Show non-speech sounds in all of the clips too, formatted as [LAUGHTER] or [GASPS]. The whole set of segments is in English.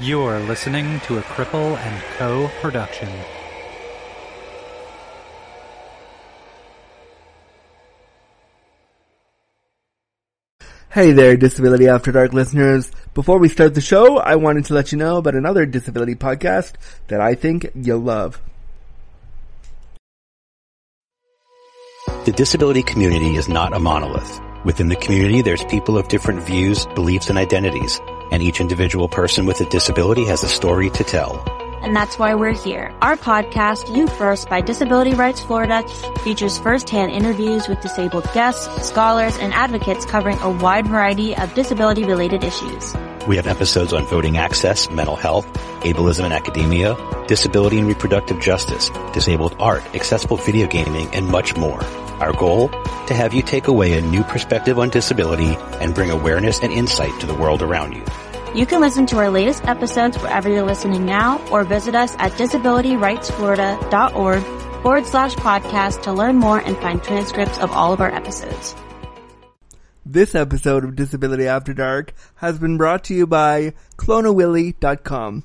You're listening to a Cripple and Co. production. Hey there, Disability After Dark listeners. Before we start the show, I wanted to let you know about another disability podcast that I think you'll love. The disability community is not a monolith. Within the community, there's people of different views, beliefs, and identities, and each individual person with a disability has a story to tell and that's why we're here. Our podcast, You First by Disability Rights Florida, features firsthand interviews with disabled guests, scholars, and advocates covering a wide variety of disability related issues. We have episodes on voting access, mental health, ableism in academia, disability and reproductive justice, disabled art, accessible video gaming, and much more. Our goal? To have you take away a new perspective on disability and bring awareness and insight to the world around you. You can listen to our latest episodes wherever you're listening now or visit us at disabilityrightsflorida.org forward slash podcast to learn more and find transcripts of all of our episodes. This episode of Disability After Dark has been brought to you by CloneAWilly.com.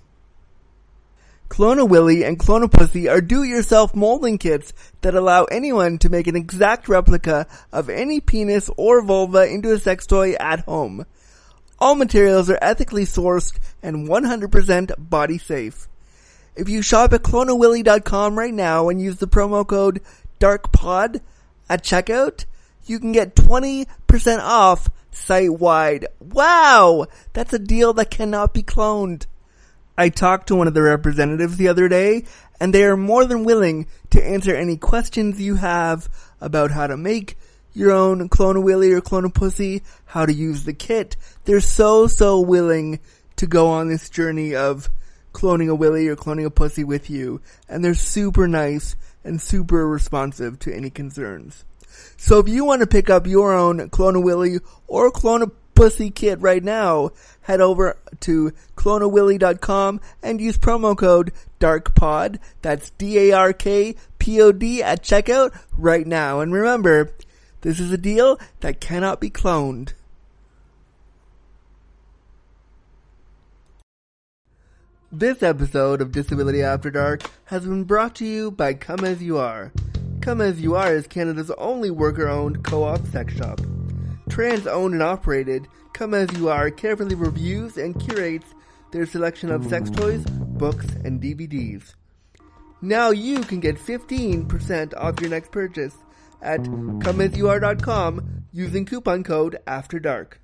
Clone-A-Willy and Clone-A-Pussy are do-it-yourself molding kits that allow anyone to make an exact replica of any penis or vulva into a sex toy at home. All materials are ethically sourced and 100% body safe. If you shop at cloneawilly.com right now and use the promo code DARKPOD at checkout, you can get 20% off site wide. Wow! That's a deal that cannot be cloned. I talked to one of the representatives the other day and they are more than willing to answer any questions you have about how to make your own clone a willy or clone a pussy, how to use the kit. They're so, so willing to go on this journey of cloning a willy or cloning a pussy with you. And they're super nice and super responsive to any concerns. So if you want to pick up your own clone a willy or clone a pussy kit right now, head over to cloneawilly.com and use promo code DARKPOD. That's D-A-R-K-P-O-D at checkout right now. And remember, this is a deal that cannot be cloned. This episode of Disability After Dark has been brought to you by Come As You Are. Come As You Are is Canada's only worker-owned co-op sex shop. Trans-owned and operated, Come As You Are carefully reviews and curates their selection of sex toys, books, and DVDs. Now you can get 15% off your next purchase at comeasyouare.com using coupon code After Dark.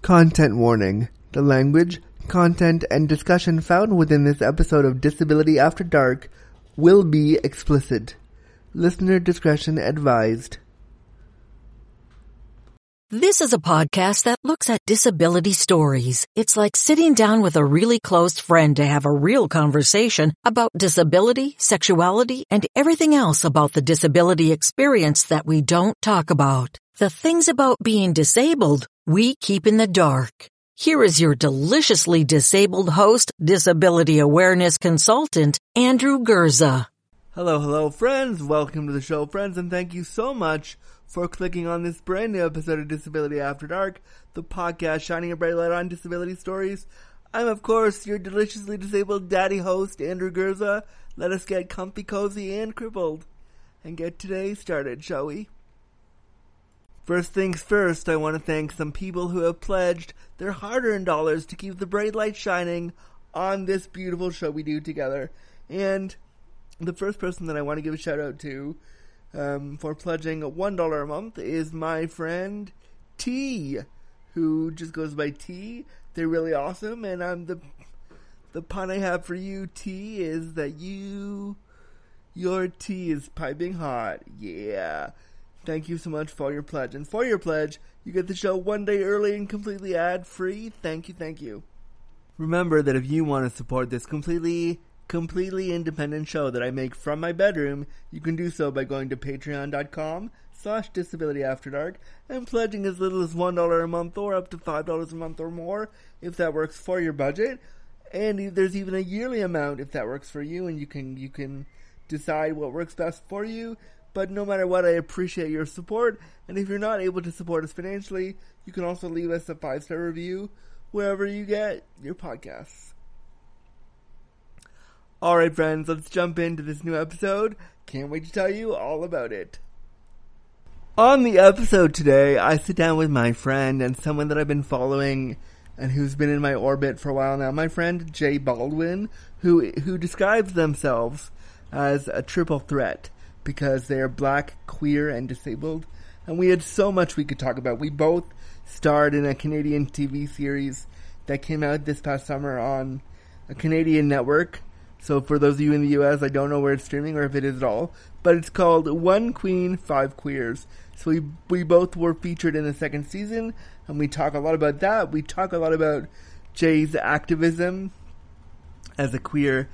Content warning. The language, content, and discussion found within this episode of Disability After Dark will be explicit. Listener discretion advised. This is a podcast that looks at disability stories. It's like sitting down with a really close friend to have a real conversation about disability, sexuality, and everything else about the disability experience that we don't talk about. The things about being disabled we keep in the dark. Here is your deliciously disabled host, disability awareness consultant, Andrew Gurza. Hello, hello, friends. Welcome to the show, friends, and thank you so much for clicking on this brand new episode of Disability After Dark, the podcast shining a bright light on disability stories. I'm, of course, your deliciously disabled daddy host, Andrew Gurza. Let us get comfy, cozy, and crippled and get today started, shall we? First things first, I want to thank some people who have pledged their hard earned dollars to keep the bright light shining on this beautiful show we do together. And the first person that I want to give a shout out to um, for pledging $1 a month is my friend T, who just goes by T. They're really awesome, and I'm the the pun I have for you, T, is that you your tea is piping hot. Yeah. Thank you so much for your pledge. And for your pledge, you get the show one day early and completely ad free. Thank you, thank you. Remember that if you want to support this completely completely independent show that I make from my bedroom, you can do so by going to patreon.com slash disability after dark and pledging as little as $1 a month or up to $5 a month or more if that works for your budget. And there's even a yearly amount if that works for you and you can, you can decide what works best for you. But no matter what, I appreciate your support. And if you're not able to support us financially, you can also leave us a five star review wherever you get your podcasts. All right, friends, let's jump into this new episode. Can't wait to tell you all about it. On the episode today, I sit down with my friend and someone that I've been following and who's been in my orbit for a while now. My friend Jay Baldwin, who who describes themselves as a triple threat because they are black, queer, and disabled. And we had so much we could talk about. We both starred in a Canadian TV series that came out this past summer on a Canadian network. So for those of you in the US, I don't know where it's streaming or if it is at all, but it's called One Queen, Five Queers. So we we both were featured in the second season, and we talk a lot about that. We talk a lot about Jay's activism as a queer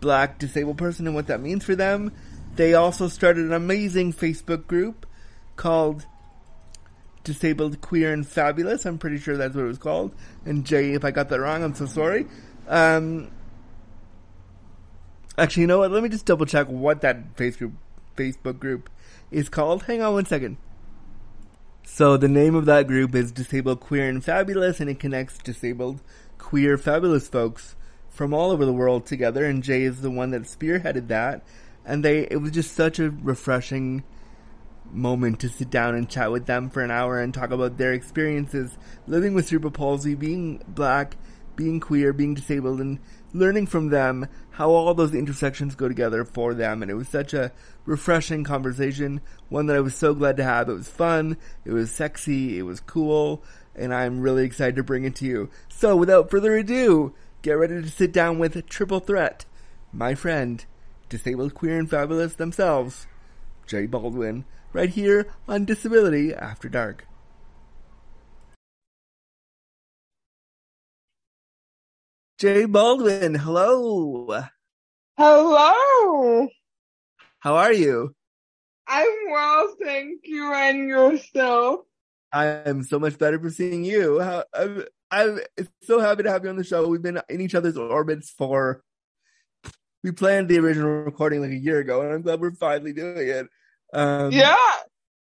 black disabled person and what that means for them. They also started an amazing Facebook group called Disabled Queer and Fabulous. I'm pretty sure that's what it was called. And Jay, if I got that wrong, I'm so sorry. Um, actually, you know what? Let me just double check what that Facebook Facebook group is called. Hang on one second. So the name of that group is Disabled Queer and Fabulous, and it connects disabled, queer, fabulous folks from all over the world together. And Jay is the one that spearheaded that and they it was just such a refreshing moment to sit down and chat with them for an hour and talk about their experiences living with cerebral palsy, being black, being queer, being disabled, and learning from them how all those intersections go together for them. And it was such a refreshing conversation, one that I was so glad to have. It was fun, it was sexy, it was cool, and I'm really excited to bring it to you. So without further ado, get ready to sit down with Triple Threat, my friend, disabled, queer, and fabulous themselves, Jay Baldwin, right here on Disability After Dark. Jay Baldwin, hello. Hello. How are you? I'm well, thank you, and yourself. I am so much better for seeing you. How, I'm, I'm so happy to have you on the show. We've been in each other's orbits for we planned the original recording like a year ago, and I'm glad we're finally doing it. Um, yeah,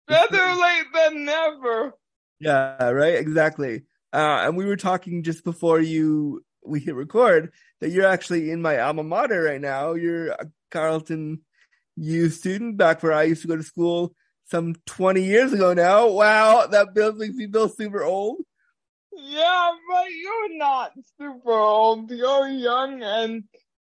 better late than never. Yeah, right, exactly. Uh, and we were talking just before you we hit record that you're actually in my alma mater right now. You're a Carleton U student back where I used to go to school some 20 years ago now. Wow, that feels makes me feel super old. Yeah, but you're not super old. You're young and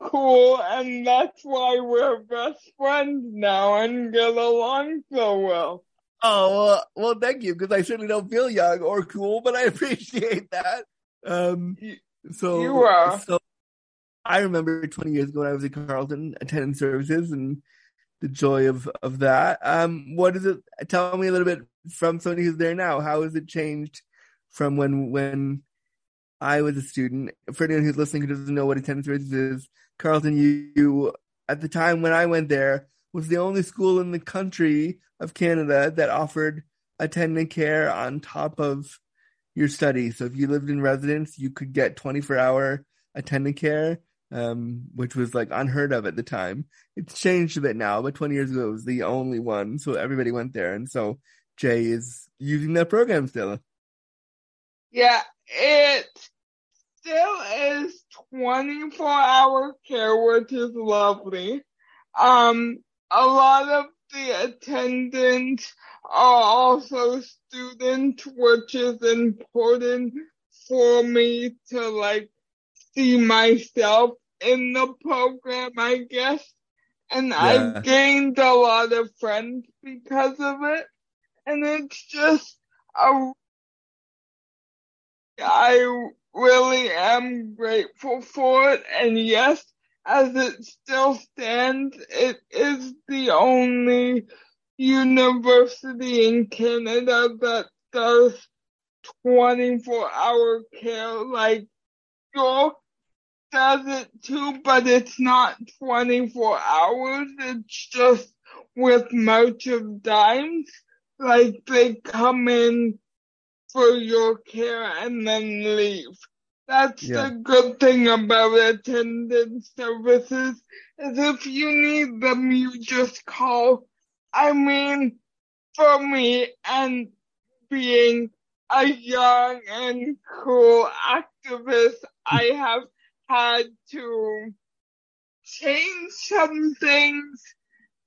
cool, and that's why we're best friends now and get along so well. Oh, well, well thank you, because I certainly don't feel young or cool, but I [LAUGHS] appreciate that. Um, so, you are. so I remember 20 years ago when I was at Carleton attending services and the joy of, of that. Um, what is it? Tell me a little bit from somebody who's there now. How has it changed from when, when I was a student? For anyone who's listening who doesn't know what attendant services is, Carleton U at the time when I went there, was the only school in the country of Canada that offered attendant care on top of your study. So if you lived in residence, you could get 24 hour attendant care, um, which was like unheard of at the time. It's changed a bit now, but 20 years ago it was the only one. So everybody went there. And so Jay is using that program still. Yeah, it still is 24 hour care, which is lovely. Um, a lot of the attendants are also students, which is important for me to like see myself in the program, I guess. And yeah. I've gained a lot of friends because of it. And it's just a, I really am grateful for it. And yes, as it still stands, it is the only university in Canada that does 24 hour care. Like York does it too, but it's not 24 hours. It's just with much of dimes. Like they come in for your care and then leave. That's yeah. the good thing about attendant services is if you need them, you just call. I mean, for me and being a young and cool activist, I [LAUGHS] have had to change some things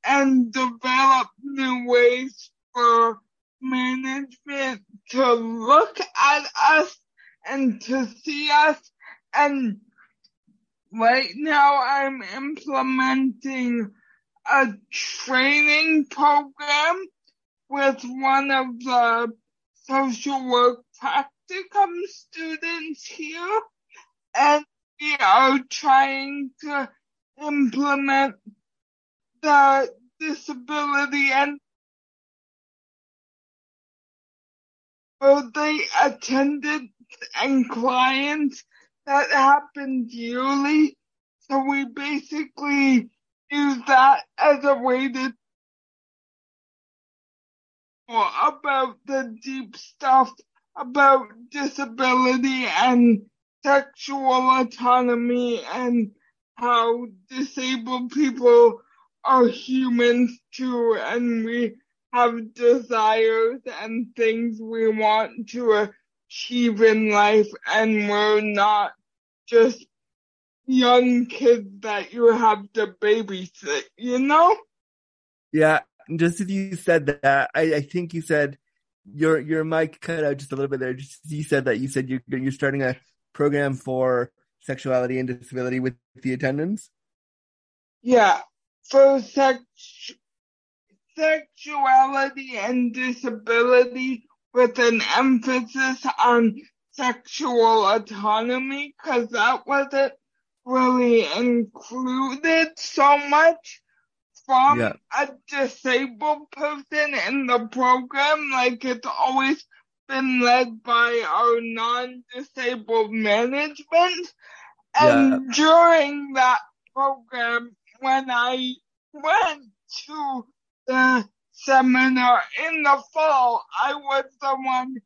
and develop new ways for management to look at us and to see us. And right now I'm implementing a training program with one of the social work practicum students here. And we are trying to implement the disability and they attendance and clients that happens yearly. So we basically use that as a way to about the deep stuff about disability and sexual autonomy and how disabled people are humans too and we have desires and things we want to achieve in life and we're not just young kids that you have to babysit, you know? Yeah, just as you said that, I, I think you said your your mic cut out just a little bit there. Just you said that you said you're you're starting a program for sexuality and disability with the attendants. Yeah, for sex sexuality and disability with an emphasis on sexual autonomy because that wasn't really included so much from Yeah. a disabled person in the program. Like it's always been led by our non-disabled management. And during that program, when I went to the seminar in the fall, I was the one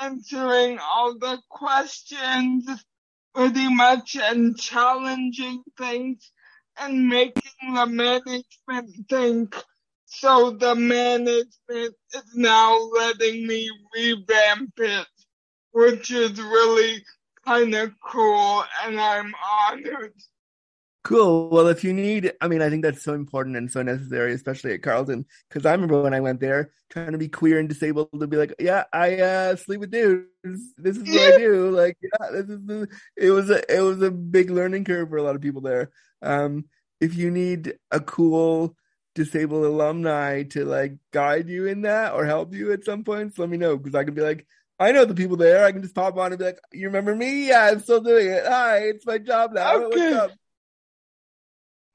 answering all the questions pretty much and challenging things and making the management think. So the management is now letting me revamp it, which is really kind of cool and I'm honored. Cool. Well, if you need, I mean, I think that's so important and so necessary, especially at Carleton, because I remember when I went there trying to be queer and disabled to be like, yeah, I uh, sleep with dudes. This is what I do. Like, yeah, this is the. It was a it was a big learning curve for a lot of people there. Um, if you need a cool disabled alumni to like guide you in that or help you at some points, let me know because I can be like. I know the people there. I can just pop on and be like, "You remember me? Yeah, I'm still doing it. Hi, it's my job now. What's Okay.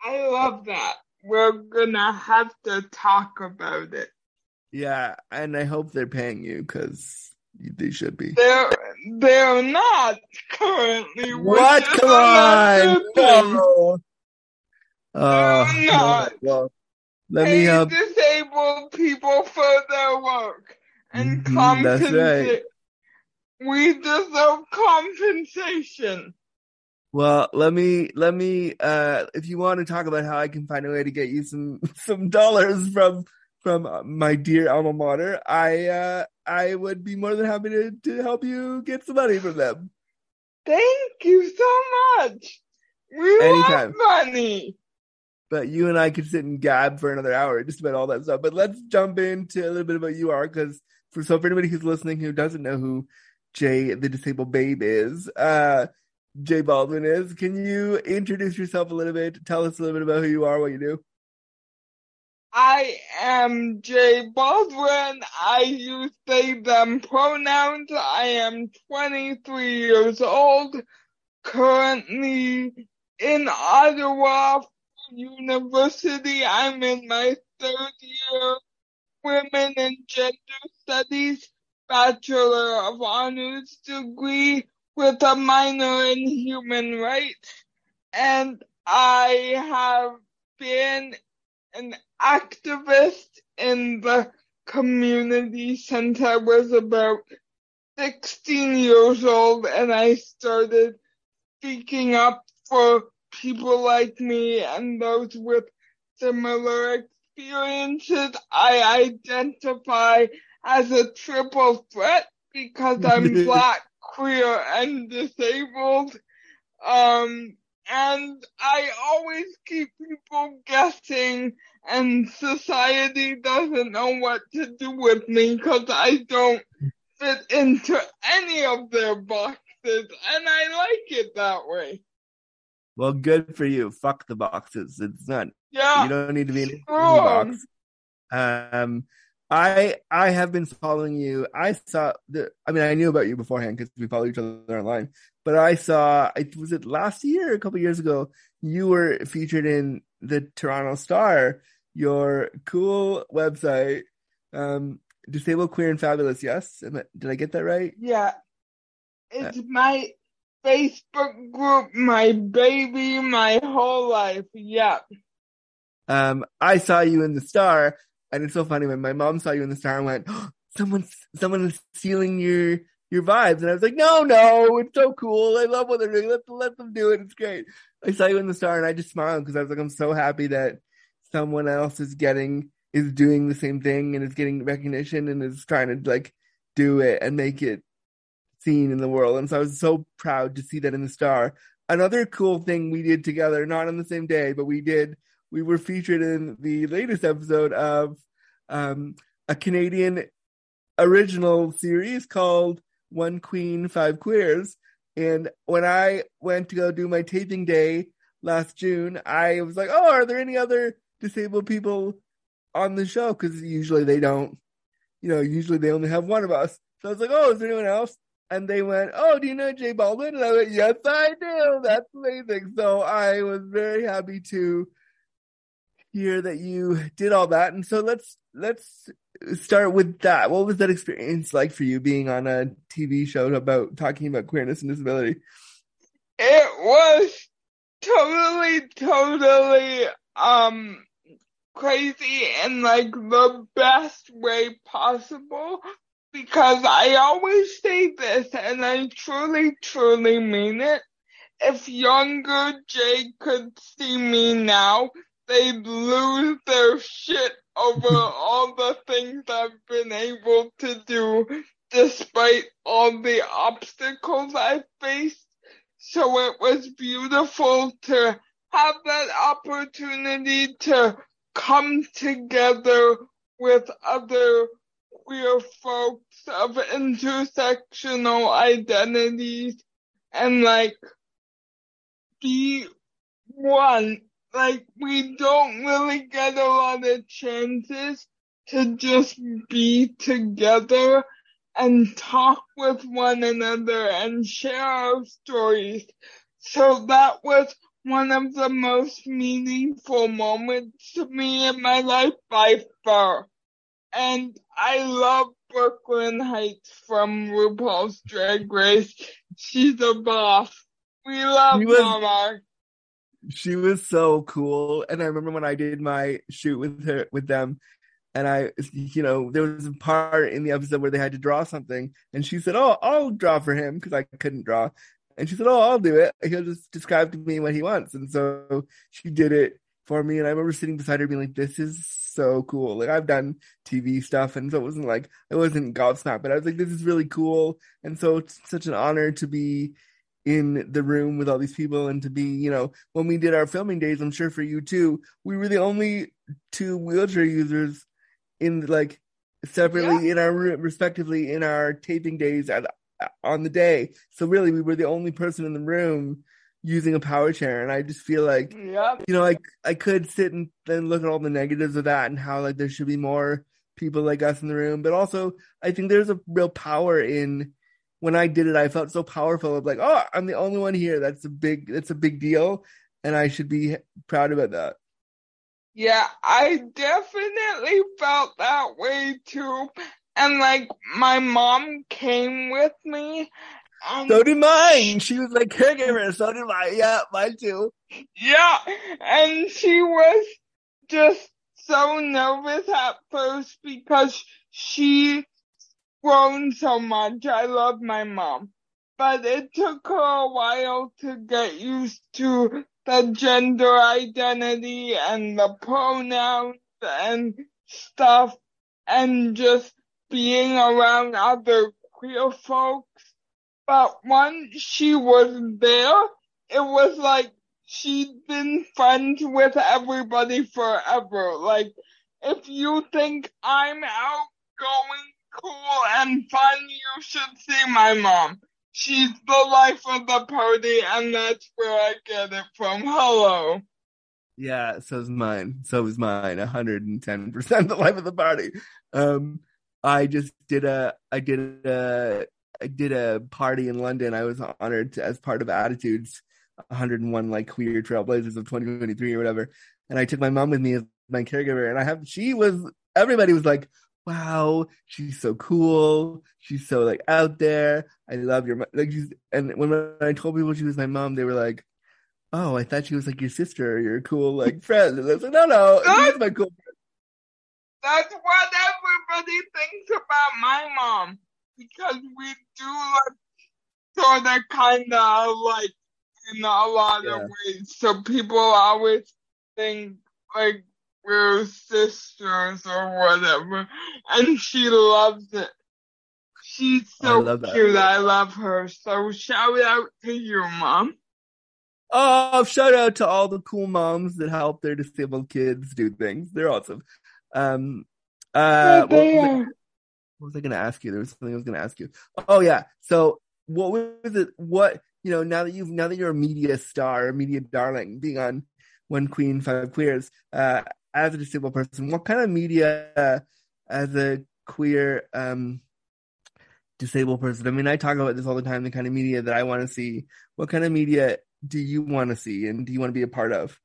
Up?" I love that. We're gonna have to talk about it. Yeah, and I hope they're paying you because they should be. They're they're not currently. What? Come on! No. Oh, They're not. well, let me Pay help. disabled people for their work and Mhm, that's compensate. right. We deserve compensation. Well, let me let me. Uh, if you want to talk about how I can find a way to get you some [LAUGHS] some dollars from from my dear alma mater, I uh, I would be more than happy to to help you get some money from them. Thank you so much. We Anytime. love money. but you and I could sit and gab for another hour just about all that stuff. But let's jump into a little bit about you are because for so for anybody who's listening who doesn't know who Jay the disabled babe is, uh, Jay Baldwin is. Can you introduce yourself a little bit? Tell us a little bit about who you are, what you do. I am Jay Baldwin. I use they, them pronouns. I am 23 years old, currently in Ottawa University. I'm in my third year Women and Gender Studies Bachelor of Honors degree with a minor in Human Rights. And I have been an activist in the community since I was about 16 years old and I started speaking up for people like me and those with similar experiences. I identify as a triple threat because I'm [LAUGHS] black, queer, and disabled. Um, and I always keep people guessing and society doesn't know what to do with me because I don't fit into any of their boxes and I like it that way. Well, good for you. Fuck the boxes. It's not. Yeah. You don't need to be in any Oh. box. Um, I I have been following you. I saw the. I mean, I knew about you beforehand because we follow each other online. But I saw. I was it last year, a couple years ago. You were featured in the Toronto Star, your cool website, um, disabled, queer, and fabulous. Yes, I- did I get that right? Yeah. It's my Facebook group, my baby, my whole life. Yeah. um, I saw you in the star, and it's so funny when my mom saw you in the star and went, oh, [GASPS] "Someone, someone is stealing your your vibes," and I was like, "No, no, it's so cool. I love what they're doing. Let let them do it. It's great." I saw you in the star, and I just smiled because I was like, "I'm so happy that someone else is getting is doing the same thing and is getting recognition and is trying to like do it and make it seen in the world." And so I was so proud to see that in the star. Another cool thing we did together, not on the same day, but we did we were featured in the latest episode of um, a Canadian original series called One Queen, Five Queers. And when I went to go do my taping day last June, I was like, oh, are there any other disabled people on the show? Because usually they don't, you know, usually they only have one of us. So I was like, oh, is there anyone else? And they went, oh, do you know Jay Baldwin? And I went, yes, I do. That's amazing. So I was very happy to hear that you did all that. And so let's let's start with that. What was that experience like for you being on a TV show about talking about queerness and disability? It was totally, totally, um, crazy in like the best way possible because I always say this and I truly, truly mean it. If younger Jay could see me now, they'd lose their shit over all the things I've been able to do despite all the obstacles I faced. So it was beautiful to have that opportunity to come together with other queer folks of intersectional identities and like be one. Like we don't really get a lot of chances to just be together and talk with one another and share our stories. So that was one of the most meaningful moments to me in my life by far. And I love Brooklyn Hytes from RuPaul's Drag Race. She's a boss. We love was- Mama. She was so cool. And I remember when I did my shoot with her with them and I you know, there was a part in the episode where they had to draw something and she said, Oh, I'll draw for him because I couldn't draw. And she said, Oh, I'll do it. He'll just describe to me what he wants. And so she did it for me. And I remember sitting beside her being like, This is so cool. Like I've done TV stuff and so it wasn't like I wasn't gobsmacked, but I was like, This is really cool. And so it's such an honor to be in the room with all these people and to be, you know, when we did our filming days, I'm sure for you too, we were the only two wheelchair users in like separately in our room, respectively in our taping days at on the day. So really, we were the only person in the room using a power chair, and I just feel like Yep. you know, like I could sit and then look at all the negatives of that and how like there should be more people like us in the room, but also I think there's a real power in when I did it. I felt so powerful of like, oh, I'm the only one here. That's a big, that's a big deal, and I should be proud about that. Yeah, I definitely felt that way too. And like my mom came with me. So did mine. She was like caregiver. So did mine. Yeah, mine too. yeah, and she was just so nervous at first because she grown so much. I love my mom. But it took her a while to get used to the gender identity and the pronouns and stuff and just being around other queer folks, but once she was there, it was like she'd been friends with everybody forever. Like, if you think I'm outgoing, cool, and fun, you should see my mom. She's the life of the party, and that's where I get it from. Hello. Yeah, so is mine. So is mine. 110% the life of the party. Um, I just did a, I did a, I did a party in London. I was honored to, as part of Attitudes 101 like queer trailblazers of 2023 or whatever. And I took my mom with me as my caregiver and I have, she was, everybody was like, wow, she's so cool. She's so like out there. I love your, like she's, and when I told people she was my mom, they were like, oh, I thought she was like your sister or your cool like friend. And I was like, no, no, [LAUGHS] she's my cool friend. That's what everybody thinks about my mom because we do like sort of kind of like in a lot Yeah. of ways. So people always think like we're sisters or whatever, and she loves it. She's I so that. cute. I love her. So shout out to you, mom. Oh, shout out to all the cool moms that help their disabled kids do things. They're awesome. Um, uh, what they was I- what was I going to ask you? There was something I was going to ask you. Oh yeah. So what was it? What you know? Now that you've now that you're a media star, a media darling, being on One Queen Five Queers, uh, as a disabled person, what kind of media, as a queer um disabled person? I mean, I talk about this all the time. The kind of media that I want to see. What kind of media do you want to see, and do you want to be a part of?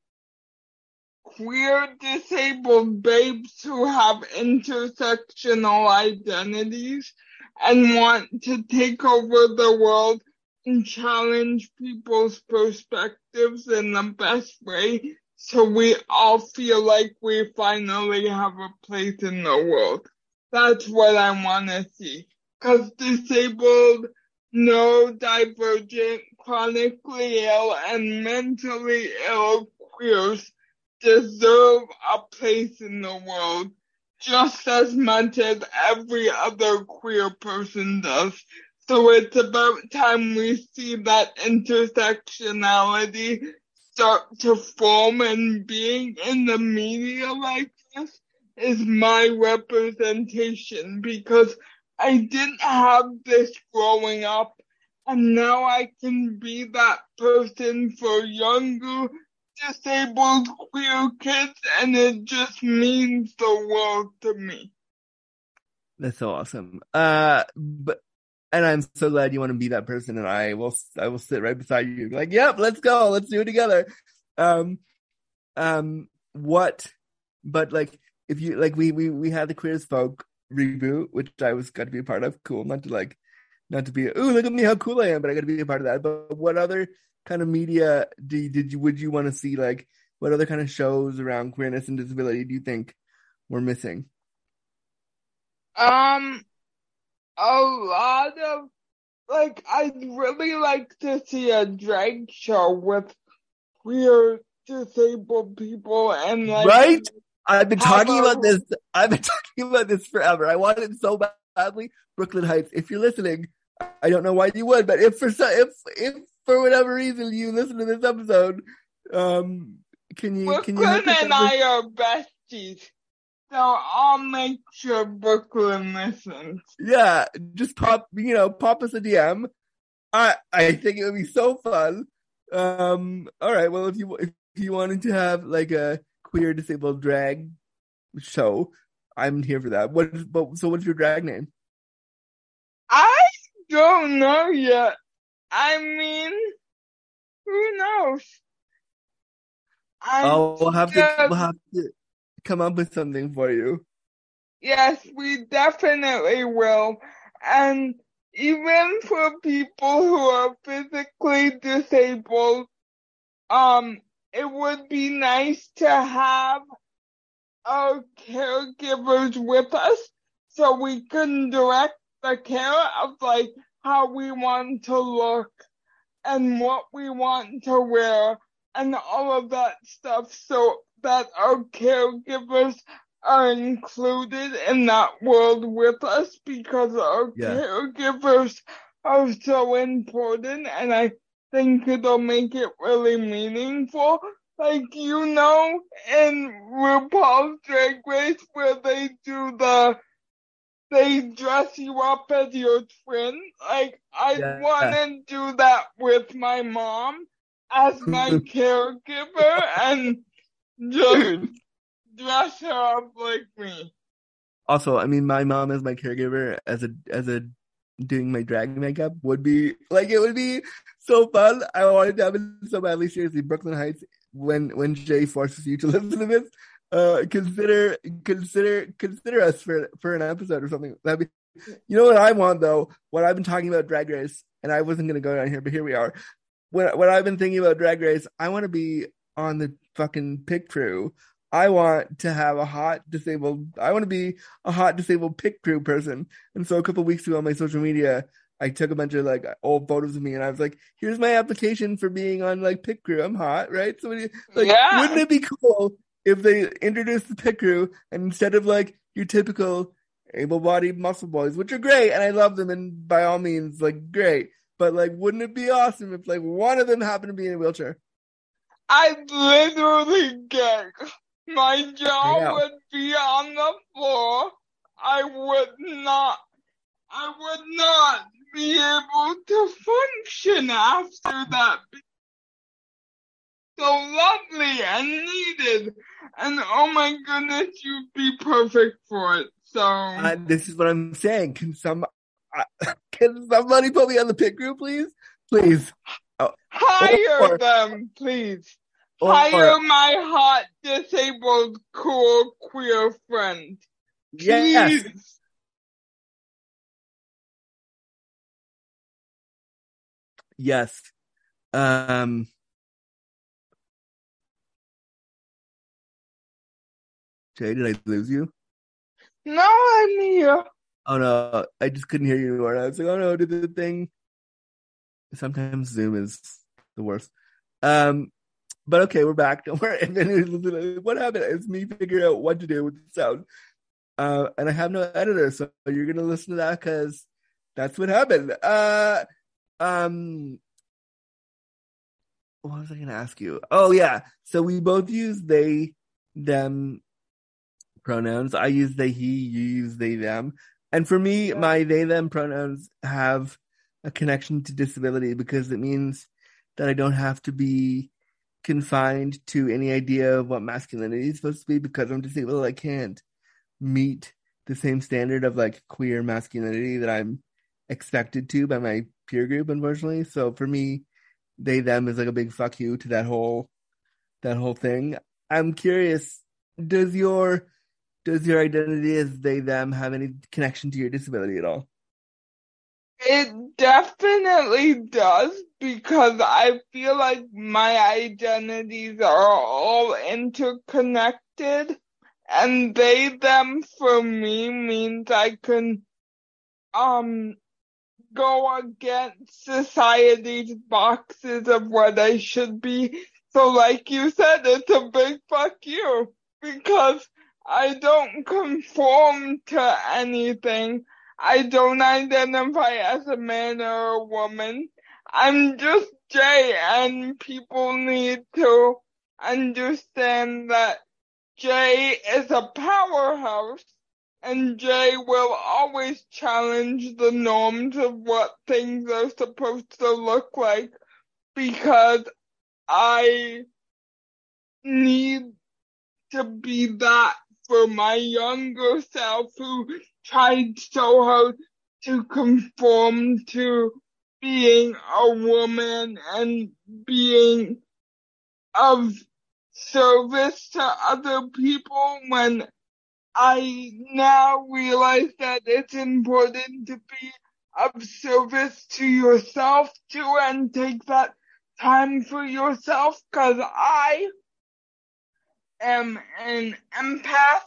queer disabled babes who have intersectional identities and want to take over the world and challenge people's perspectives in the best way so we all feel like we finally have a place in the world. That's what I want to see. Cause disabled, neurodivergent, chronically ill, and mentally ill queers deserve a place in the world just as much as every other queer person does. So it's about time we see that intersectionality start to form and being in the media like this is my representation because I didn't have this growing up and now I can be that person for younger disabled queer kids and it just means the world to me. That's awesome. Uh, but and I'm so glad you want to be that person, and I will I will sit right beside you, like, yep, let's go, let's do it together. Um, um, what? But like, if you like, we we we had the Queer as Folk reboot, which I was got to be a part of. Cool, not to like, not to be, ooh, look at me, how cool I am, but I got to be a part of that. But what other kind of media do did you would you want to see? Like, what other kind of shows around queerness and disability do you think we're missing? Um, a lot of, like, I'd really like to see a drag show with queer disabled people and like, Right? I've been talking about about- this. I've been [LAUGHS] talking about this forever. I want it so badly. Brooklyn Hytes. If you're listening, I don't know why you would, but if for so, if if for whatever reason you listen to this episode, um, can you can you Brooklyn and I are besties. So I'll make sure Brooklyn listens. yeah, just pop you know pop us a DM. I I think it would be so fun. Um, all right. Well, if you if you wanted to have like a queer disabled drag show, I'm here for that. What? But so, what's your drag name? I don't know yet. I mean, who knows? I'm Oh, we'll have to just- we'll have to come up with something for you. Yes, we definitely will. And even for people who are physically disabled, um, it would be nice to have our caregivers with us so we can direct the care of like how we want to look and what we want to wear and all of that stuff so that our caregivers are included in that world with us because our Yeah. caregivers are so important and I think it'll make it really meaningful. Like, you know, in RuPaul's Drag Race where they do the, they dress you up as your twin. Like, I Yeah. want to do that with my mom as my [LAUGHS] caregiver and just dress her up like me. Also, I mean, my mom as my caregiver as a as a doing my drag makeup would be like it would be so fun. I wanted to have it so badly. Seriously, Brooklyn Hytes. When when Jay forces you to [LAUGHS] listen to this, uh, consider consider consider us for for an episode or something. That'd be. You know what I want though? What I've been talking about Drag Race, and I wasn't gonna go down here, but here we are. What what I've been thinking about Drag Race, I want to be on the fucking pit crew. I want to have a hot disabled. I want to be a hot disabled pit crew person. And so a couple weeks ago on my social media, I took a bunch of like old photos of me, and I was like, "Here's my application for being on like pit crew. I'm hot, right?" So like, Yeah. wouldn't it be cool if they introduced the pit crew and instead of like your typical able-bodied muscle boys, which are great, and I love them, and by all means, like great. But like, wouldn't it be awesome if like one of them happened to be in a wheelchair? I literally get my jaw Yeah. would be on the floor. I would not, I would not be able to function after that. So lovely and needed. And oh my goodness, you'd be perfect for it. So, Uh, this is what I'm saying. Can some uh, [LAUGHS] can somebody put me on the pit crew, please? Please. Hire or- them, please. Or- Hire my hot, disabled, cool, queer friend. yes. Yes. Um. Jay, did I lose you? No, I'm here. Oh no, I just couldn't hear you anymore. I was like, oh no, did the thing. Sometimes Zoom is the worst. Um, but okay, we're back. [LAUGHS] Don't worry. [LAUGHS] And then what happened is me figuring out what to do with the sound. Uh, and I have no editor, so you're gonna listen to that because that's what happened. Uh, um, what was I gonna ask you? Oh yeah, so we both use they, them pronouns. I use they, he. You use they, them. And for me, my they them pronouns have a connection to disability because it means that I don't have to be confined to any idea of what masculinity is supposed to be because I'm disabled. I can't meet the same standard of like queer masculinity that I'm expected to by my peer group, unfortunately. So for me, they them is like a big fuck you to that whole that whole thing. I'm curious, does your does your identity as they them have any connection to your disability at all? It definitely does because I feel like my identities are all interconnected and they them for me means I can um go against society's boxes of what I should be. So like you said, it's a big fuck you because I don't conform to anything. I don't identify as a man or a woman. I'm just Jay and people need to understand that Jay is a powerhouse and Jay will always challenge the norms of what things are supposed to look like because I need to be that for my younger self who tried so hard to conform to being a woman and being of service to other people when I now realize that it's important to be of service to yourself too and take that time for yourself because I am an empath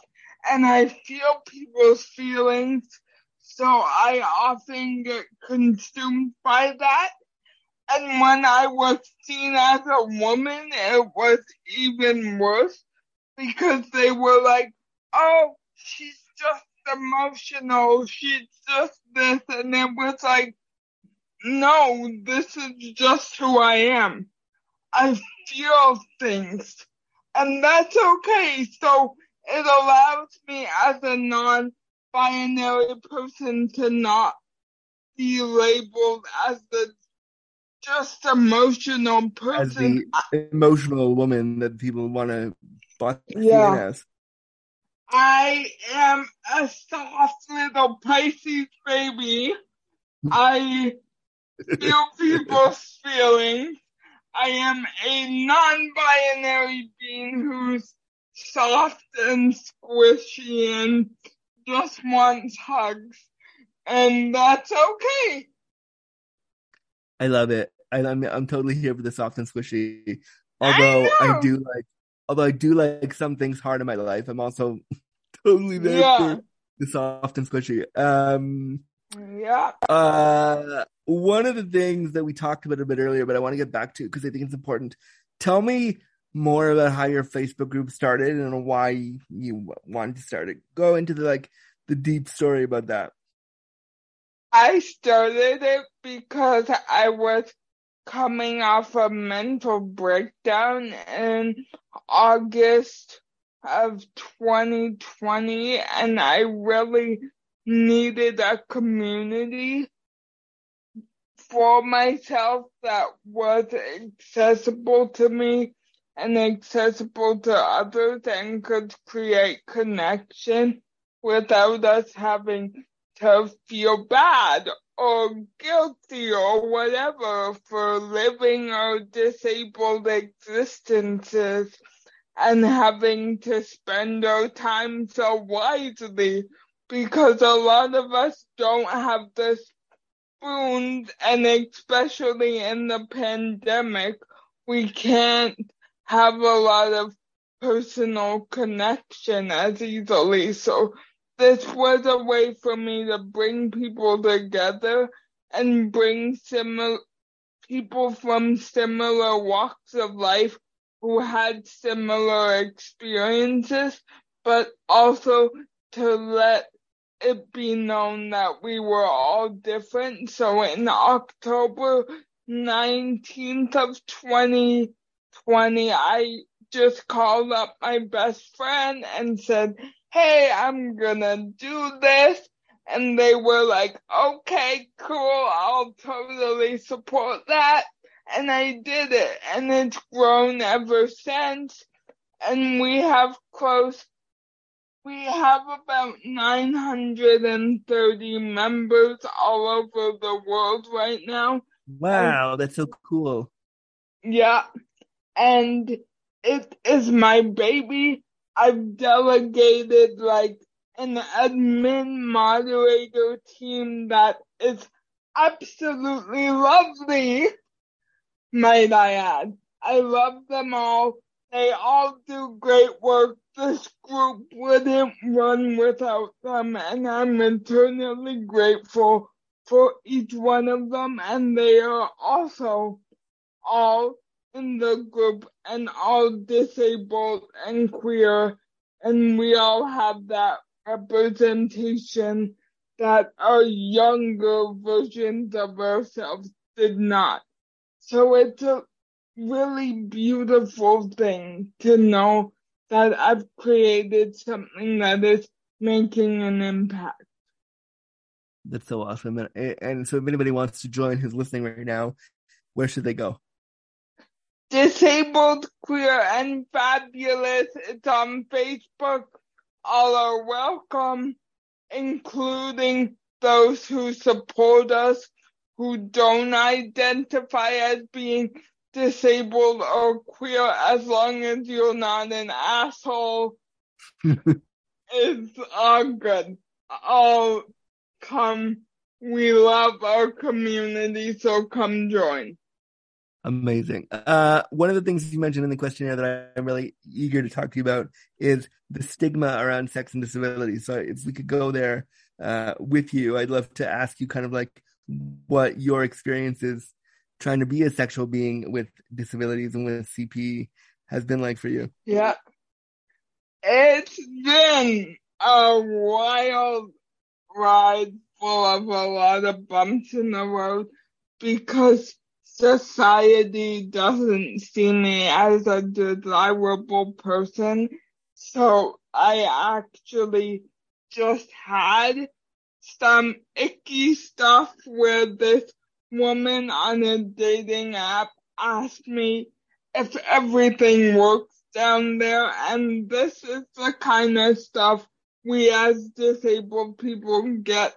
and I feel people's feelings. So I often get consumed by that. And when I was seen as a woman, it was even worse because they were like, oh, she's just emotional, she's just this, and it was like, no, this is just who I am. I feel things, and that's okay. So it allows me as a non-binary person to not be labeled as the just emotional person. As the emotional woman that people want to box Yeah. as. I am a soft little Pisces baby. I feel [LAUGHS] people's feelings. I am a non-binary being who's soft and squishy and just wants hugs. And that's okay. I love it. I, I'm I'm totally here for the soft and squishy. Although I, know. do like, although I do like some things hard in my life, I'm also [LAUGHS] totally there Yeah. for the soft and squishy. Um, Yeah. uh, one of the things that we talked about a bit earlier, but I want to get back to because I think it's important. Tell me more about how your Facebook group started and why you wanted to start it. Go into the like the deep story about that. I started it because I was coming off a mental breakdown in August of 2020 and I really needed a community for myself that was accessible to me and accessible to others and could create connection without us having to feel bad or guilty or whatever for living our disabled existences and having to spend our time so wisely because a lot of us don't have the spoons and especially in the pandemic we can't have a lot of personal connection as easily so this was a way for me to bring people together and bring similar people from similar walks of life who had similar experiences, but also to let it be known that we were all different. So in October 19th of 2020, I just called up my best friend and said, Hey, I'm gonna do this. And they were like, okay, cool, I'll totally support that. And I did it. And it's grown ever since. And we have close, we have about 930 members all over the world right now. Wow, that's so cool. Yeah. And it is my baby. I've delegated like an admin moderator team that is absolutely lovely, might I add. I love them all. They all do great work. This group wouldn't run without them, and I'm eternally grateful for each one of them, and they are also all in the group and all disabled and queer, and we all have that representation that our younger versions of ourselves did not. So it's a really beautiful thing to know that I've created something that is making an impact. That's so awesome. And, and so if anybody wants to join who's listening right now, where should they go? Disabled, queer, and fabulous. It's on Facebook. All are welcome, including those who support us, who don't identify as being disabled or queer, as long as you're not an asshole. [LAUGHS] it's all good. All come. We love our community, so come join. Amazing. Uh, one of the things you mentioned in the questionnaire that I'm really eager to talk to you about is the stigma around sex and disability. So if we could go there uh, with you, I'd love to ask you kind of like what your experience is trying to be a sexual being with disabilities and with CP has been like for you. Yeah. it's been a wild ride full of a lot of bumps in the road because society doesn't see me as a desirable person. So I actually just had some icky stuff where this woman on a dating app asked me if everything works down there and this is the kind of stuff we as disabled people get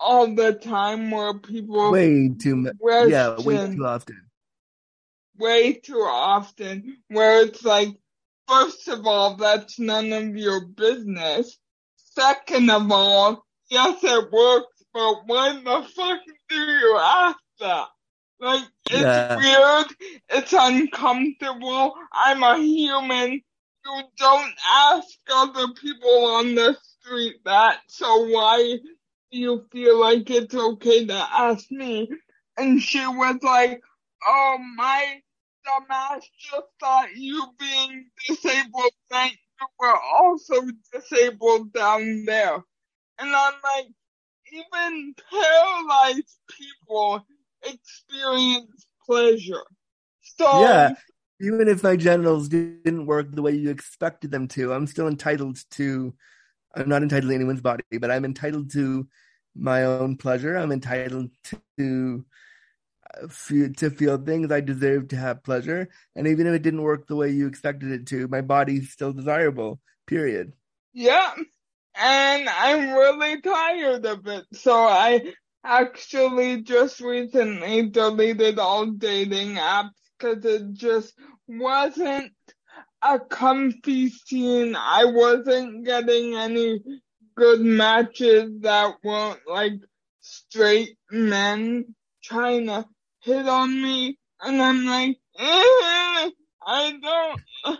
all the time where people way too much yeah way too often. Way too often where it's like first of all that's none of your business. Second of all yes it works but why the fuck do you ask that? Like it's yeah. weird. It's uncomfortable. I'm a human. You don't ask other people on the street that so why you feel like it's okay to ask me? And she was like, oh, my dumbass just thought you being disabled meant you were also disabled down there. And I'm like, even paralyzed people experience pleasure. So yeah, even if my genitals didn't work the way you expected them to, I'm still entitled to I'm not entitled to anyone's body, but I'm entitled to my own pleasure. I'm entitled to uh, feel, to feel things. I deserve to have pleasure, and even if it didn't work the way you expected it to, my body's still desirable. Period. Yeah, and I'm really tired of it. So I actually just recently deleted all dating apps because it just wasn't a comfy scene. I wasn't getting any good matches that weren't like straight men trying to hit on me. And I'm like, eh, I don't. [LAUGHS]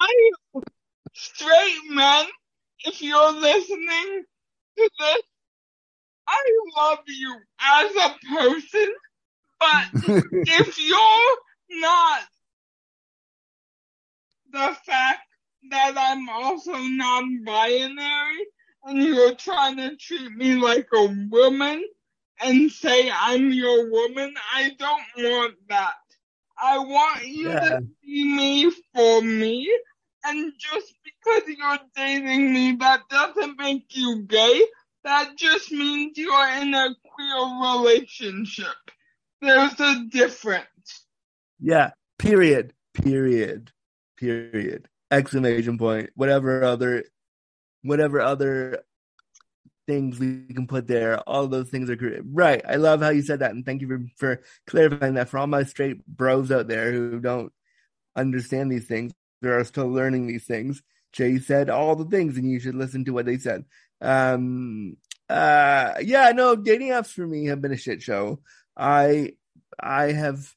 I, straight men, if you're listening to this, I love you as a person, but [LAUGHS] if you're not the fact that I'm also non-binary and you're trying to treat me like a woman and say I'm your woman, I don't want that. I want you yeah. to see me for me and just because you're dating me, that doesn't make you gay. That just means you're in a queer relationship. There's a difference. Yeah. Period. Period period. Exclamation point whatever other whatever other things we can put there all those things are great. Right i love how you said that and thank you for, for clarifying that for all my straight bros out there who don't understand these things they are still learning these things. Jay said all the things and you should listen to what they said. Um uh yeah no dating apps for me have been a shit show. I i have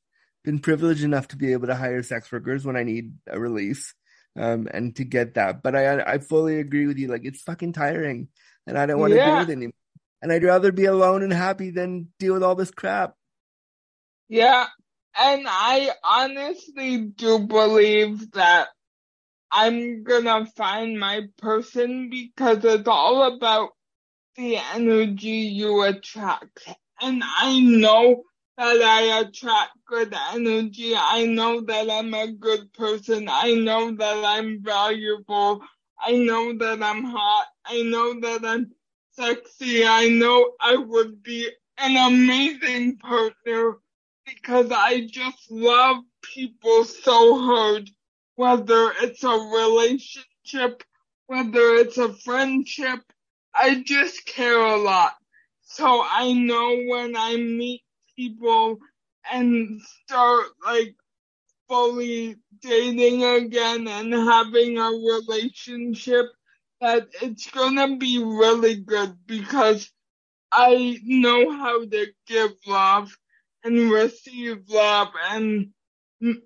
been privileged enough to be able to hire sex workers when I need a release, um, and to get that. But I I fully agree with you. Like it's fucking tiring, and I don't want to yeah. do it anymore. And I'd rather be alone and happy than deal with all this crap. Yeah, and I honestly do believe that I'm gonna find my person because it's all about the energy you attract. And I know that I attract good energy. I know that I'm a good person. I know that I'm valuable. I know that I'm hot. I know that I'm sexy. I know I would be an amazing partner because I just love people so hard, whether it's a relationship, whether it's a friendship. I just care a lot. So I know when I meet people and start like fully dating again and having a relationship that it's gonna be really good because I know how to give love and receive love and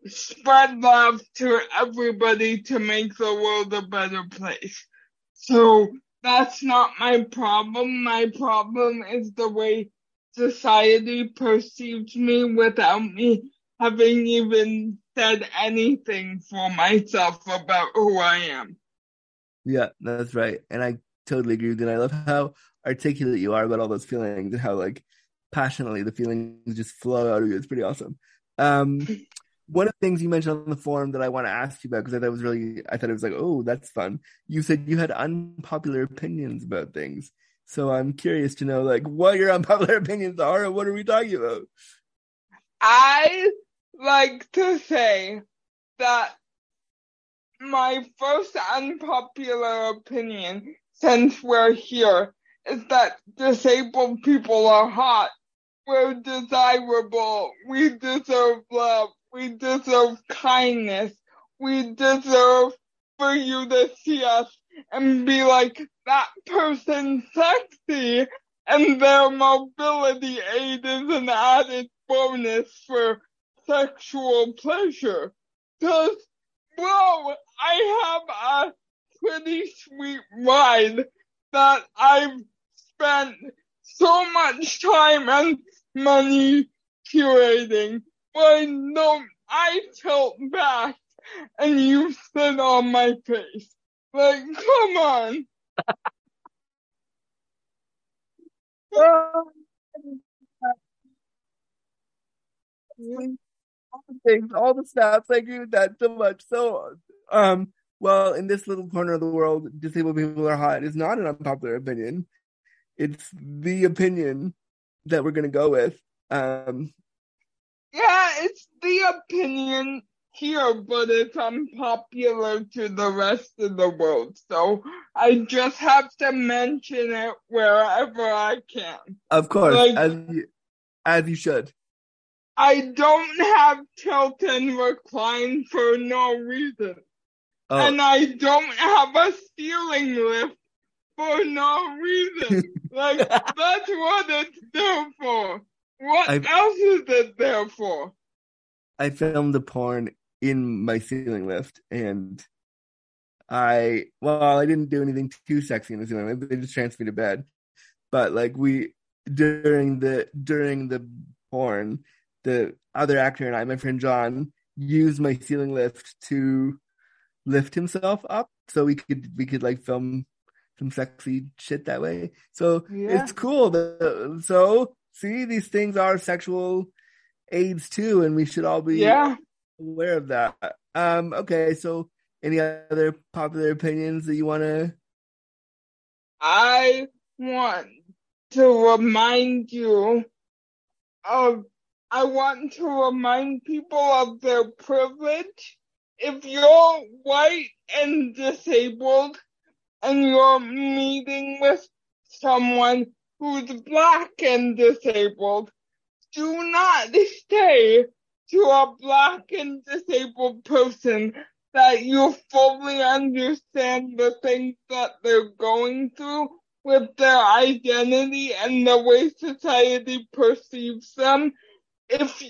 spread love to everybody to make the world a better place. So that's not my problem. My problem is the way society perceived me without me having even said anything for myself about who I am. Yeah, that's right. And I totally agree with you. And I love how articulate you are about all those feelings and how like passionately the feelings just flow out of you. It's pretty awesome. Um, [LAUGHS] one of the things you mentioned on the forum that I want to ask you about because I thought it was really, I thought it was like, oh, that's fun. You said you had unpopular opinions about things. So I'm curious to know like what your [LAUGHS] unpopular opinions are and what are we talking about? I like to say that my first unpopular opinion since we're here is that disabled people are hot. We're desirable. We deserve love. We deserve kindness. We deserve for you to see us and be like, that person's sexy and their mobility aid is an added bonus for sexual pleasure. Cause, bro, I have a pretty sweet ride that I've spent so much time and money curating. But no, I tilt back and you sit on my face. Like, come on. all the things, all the snaps. I agree with that so much. So, um, well, in this little corner of the world, disabled people are hot is not an unpopular opinion. It's the opinion that we're going to go with. Um, yeah, it's the opinion here, but it's unpopular to the rest of the world. So I just have to mention it wherever I can. Of course, like, as, you, as you should. I don't have tilt and recline for no reason. Oh. And I don't have a ceiling lift for no reason. [LAUGHS] like, that's what it's there for. What I've, else is it there for? I filmed the porn in my ceiling lift and I, well, I didn't do anything too sexy in the ceiling lift. They just transferred me to bed. But like we, during the, during the porn, the other actor and I, my friend John, used my ceiling lift to lift himself up so we could we could like film some sexy shit that way. So yeah. it's cool. So see, these things are sexual aids too, and we should all be yeah. Aware of that. Um, okay, so any other popular opinions that you want to? I want to remind you of I want to remind people of their privilege. If you're white and disabled and you're meeting with someone who's black and disabled, do not say to a black and disabled person that you fully understand the things that they're going through with their identity and the way society perceives them if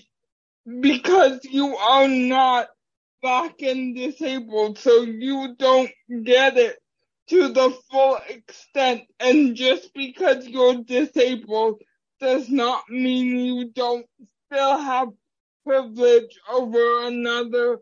because you are not black and disabled, so you don't get it to the full extent. And just because you're disabled does not mean you don't still have privilege over another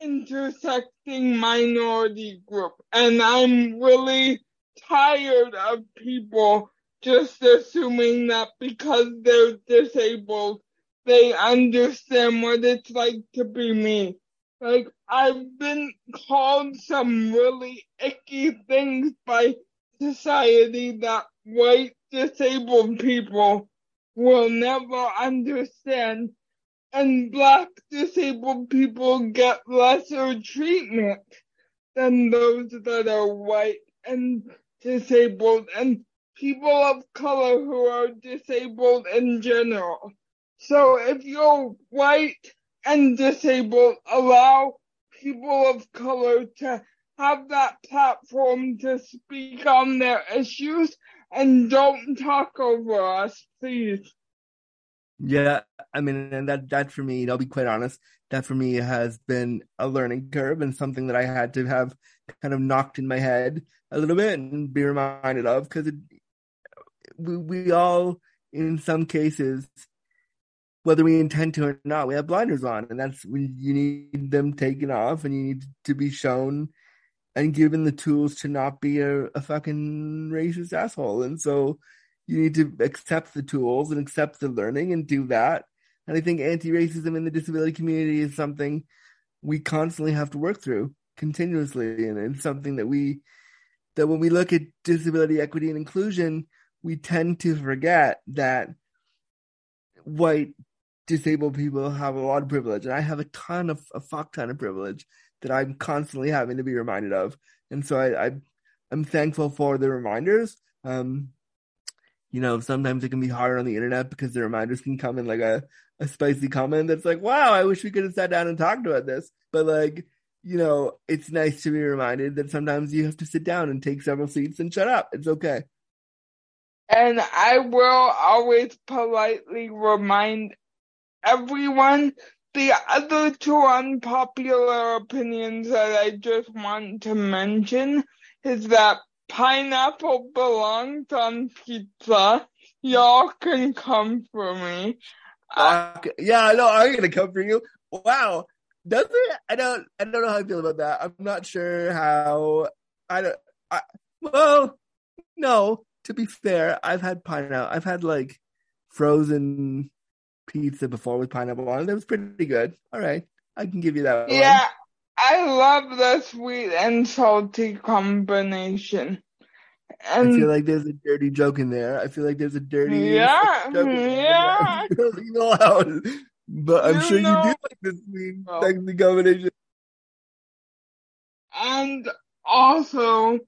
intersecting minority group. And I'm really tired of people just assuming that because they're disabled, they understand what it's like to be me. Like, I've been called some really icky things by society that white disabled people will never understand, and black disabled people get lesser treatment than those that are white and disabled, and people of color who are disabled in general. So if you're white and disabled, allow people of color to have that platform to speak on their issues and don't talk over us, please. Yeah, I mean, and that that for me, I'll be quite honest, that for me has been a learning curve and something that I had to have kind of knocked in my head a little bit and be reminded of because we we all, in some cases, whether we intend to or not, we have blinders on, and that's when you need them taken off, and you need to be shown and given the tools to not be a, a fucking racist asshole. And so you need to accept the tools and accept the learning and do that. And I think anti-racism in the disability community is something we constantly have to work through continuously, and it's something that we that when we look at disability equity and inclusion, we tend to forget that white disabled people have a lot of privilege, and I have a ton of a fuck ton of privilege that I'm constantly having to be reminded of. And so I, I I'm thankful for the reminders. Um, you know, sometimes it can be hard on the internet because the reminders can come in like a, a spicy comment that's like, wow, I wish we could have sat down and talked about this. But like, you know, it's nice to be reminded that sometimes you have to sit down and take several seats and shut up. It's okay. And I will always politely remind everyone. The other two unpopular opinions that I just want to mention is that pineapple belongs on pizza. Y'all can come for me. Uh, yeah, no, I'm gonna come for you. Wow, does it? I don't. I don't know how I feel about that. I'm not sure how. I don't. I, well, no. To be fair, I've had pineapple. I've had like frozen pizza before with pineapple on it. That was pretty good. All right, I can give you that. Yeah. I love the sweet and salty combination. And I feel like there's a dirty joke in there. I feel like there's a dirty yeah, joke yeah. [LAUGHS] you know how, but I'm You sure know- you do like the sweet Oh. sexy combination. and also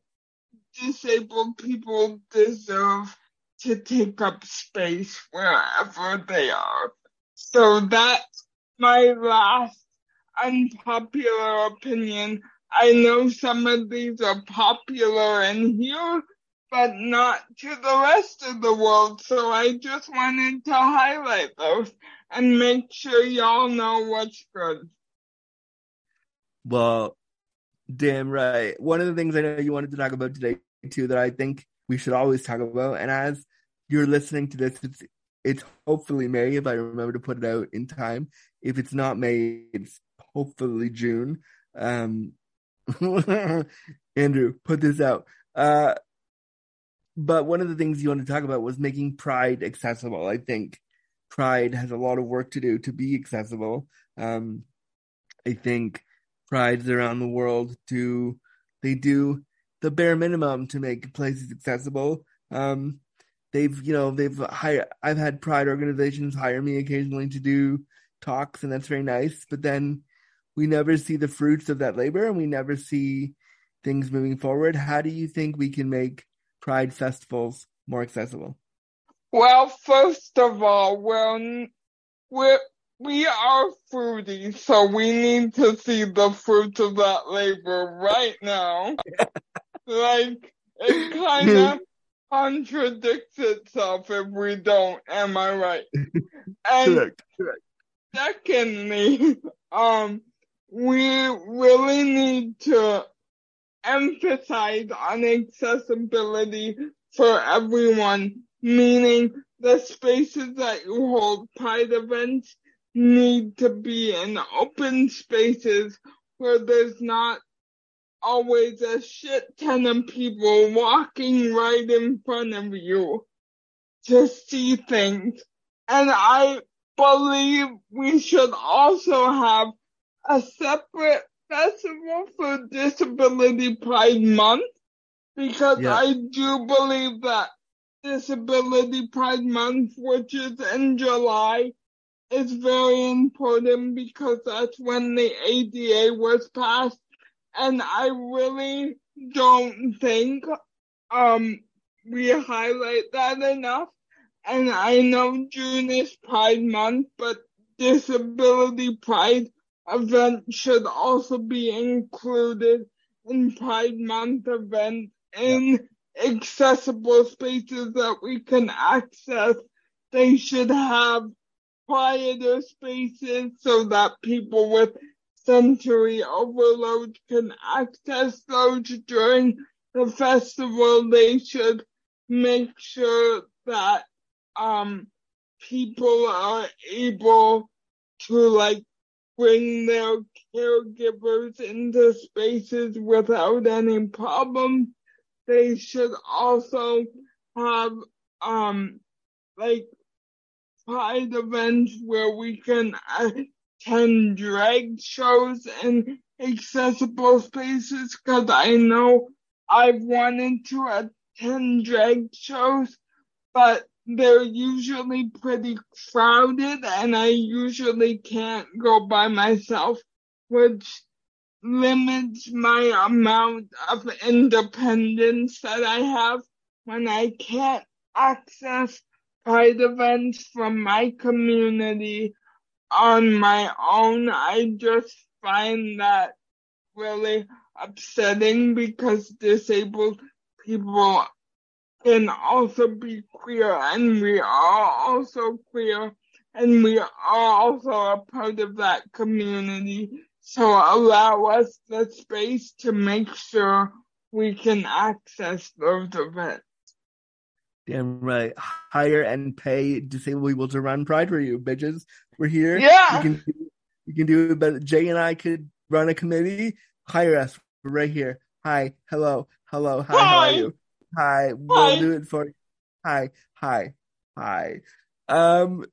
disabled people deserve to take up space wherever they are. So that's my last unpopular opinion. I know some of these are popular in here, but not to the rest of the world. So I just wanted to highlight those and make sure y'all know what's good. Well, damn right. One of the things I know you wanted to talk about today too that I think we should always talk about, and as you're listening to this, it's it's hopefully May if I remember to put it out in time. If it's not May, it's hopefully June. Um, [LAUGHS] Andrew, put this out. Uh, but one of the things you want to talk about was making Pride accessible. I think Pride has a lot of work to do to be accessible. Um, I think prides around the world do they do the bare minimum to make places accessible. Um, they've you know they've hired. I've had pride organizations hire me occasionally to do talks, and that's very nice. But then we never see the fruits of that labor, and we never see things moving forward. How do you think we can make pride festivals more accessible? Well, first of all, we're, we're, we are foodies, so we need to see the fruits of that labor right now. [LAUGHS] like, it kind of contradicts itself if we don't, am I right? [LAUGHS] And Correct. Correct. secondly, [LAUGHS] um, we really need to emphasize on accessibility for everyone, meaning the spaces that you hold pride events need to be in open spaces where there's not always a shit ton of people walking right in front of you to see things. And I believe we should also have a separate festival for Disability Pride Month because Yeah. I do believe that Disability Pride Month, which is in July, is very important because that's when the ADA was passed. And I really don't think um we highlight that enough. And I know June is Pride Month, but Disability Pride event should also be included in Pride Month event in accessible spaces that we can access. They should have quieter spaces so that people with sensory overload can access those during the festival. They should make sure that um people are able to like bring their caregivers into spaces without any problem. They should also have um like pride events where we can attend drag shows in accessible spaces because I know I've wanted to attend drag shows, but they're usually pretty crowded and I usually can't go by myself, which limits my amount of independence that I have when I can't access pride events from my community on my own. I just find that really upsetting because disabled people can also be queer and we are also queer and we are also a part of that community. So allow us the space to make sure we can access those events. Damn right. Hire and pay disabled people to run Pride for you, bitches. We're here. Yeah. You can, you can do it, but Jay and I could run a committee. Hire us. We're right here. Hi. Hello. Hello. Hi. Hi. How are you? Hi. We'll Hi. do it for you. Hi. Hi. Hi. Um,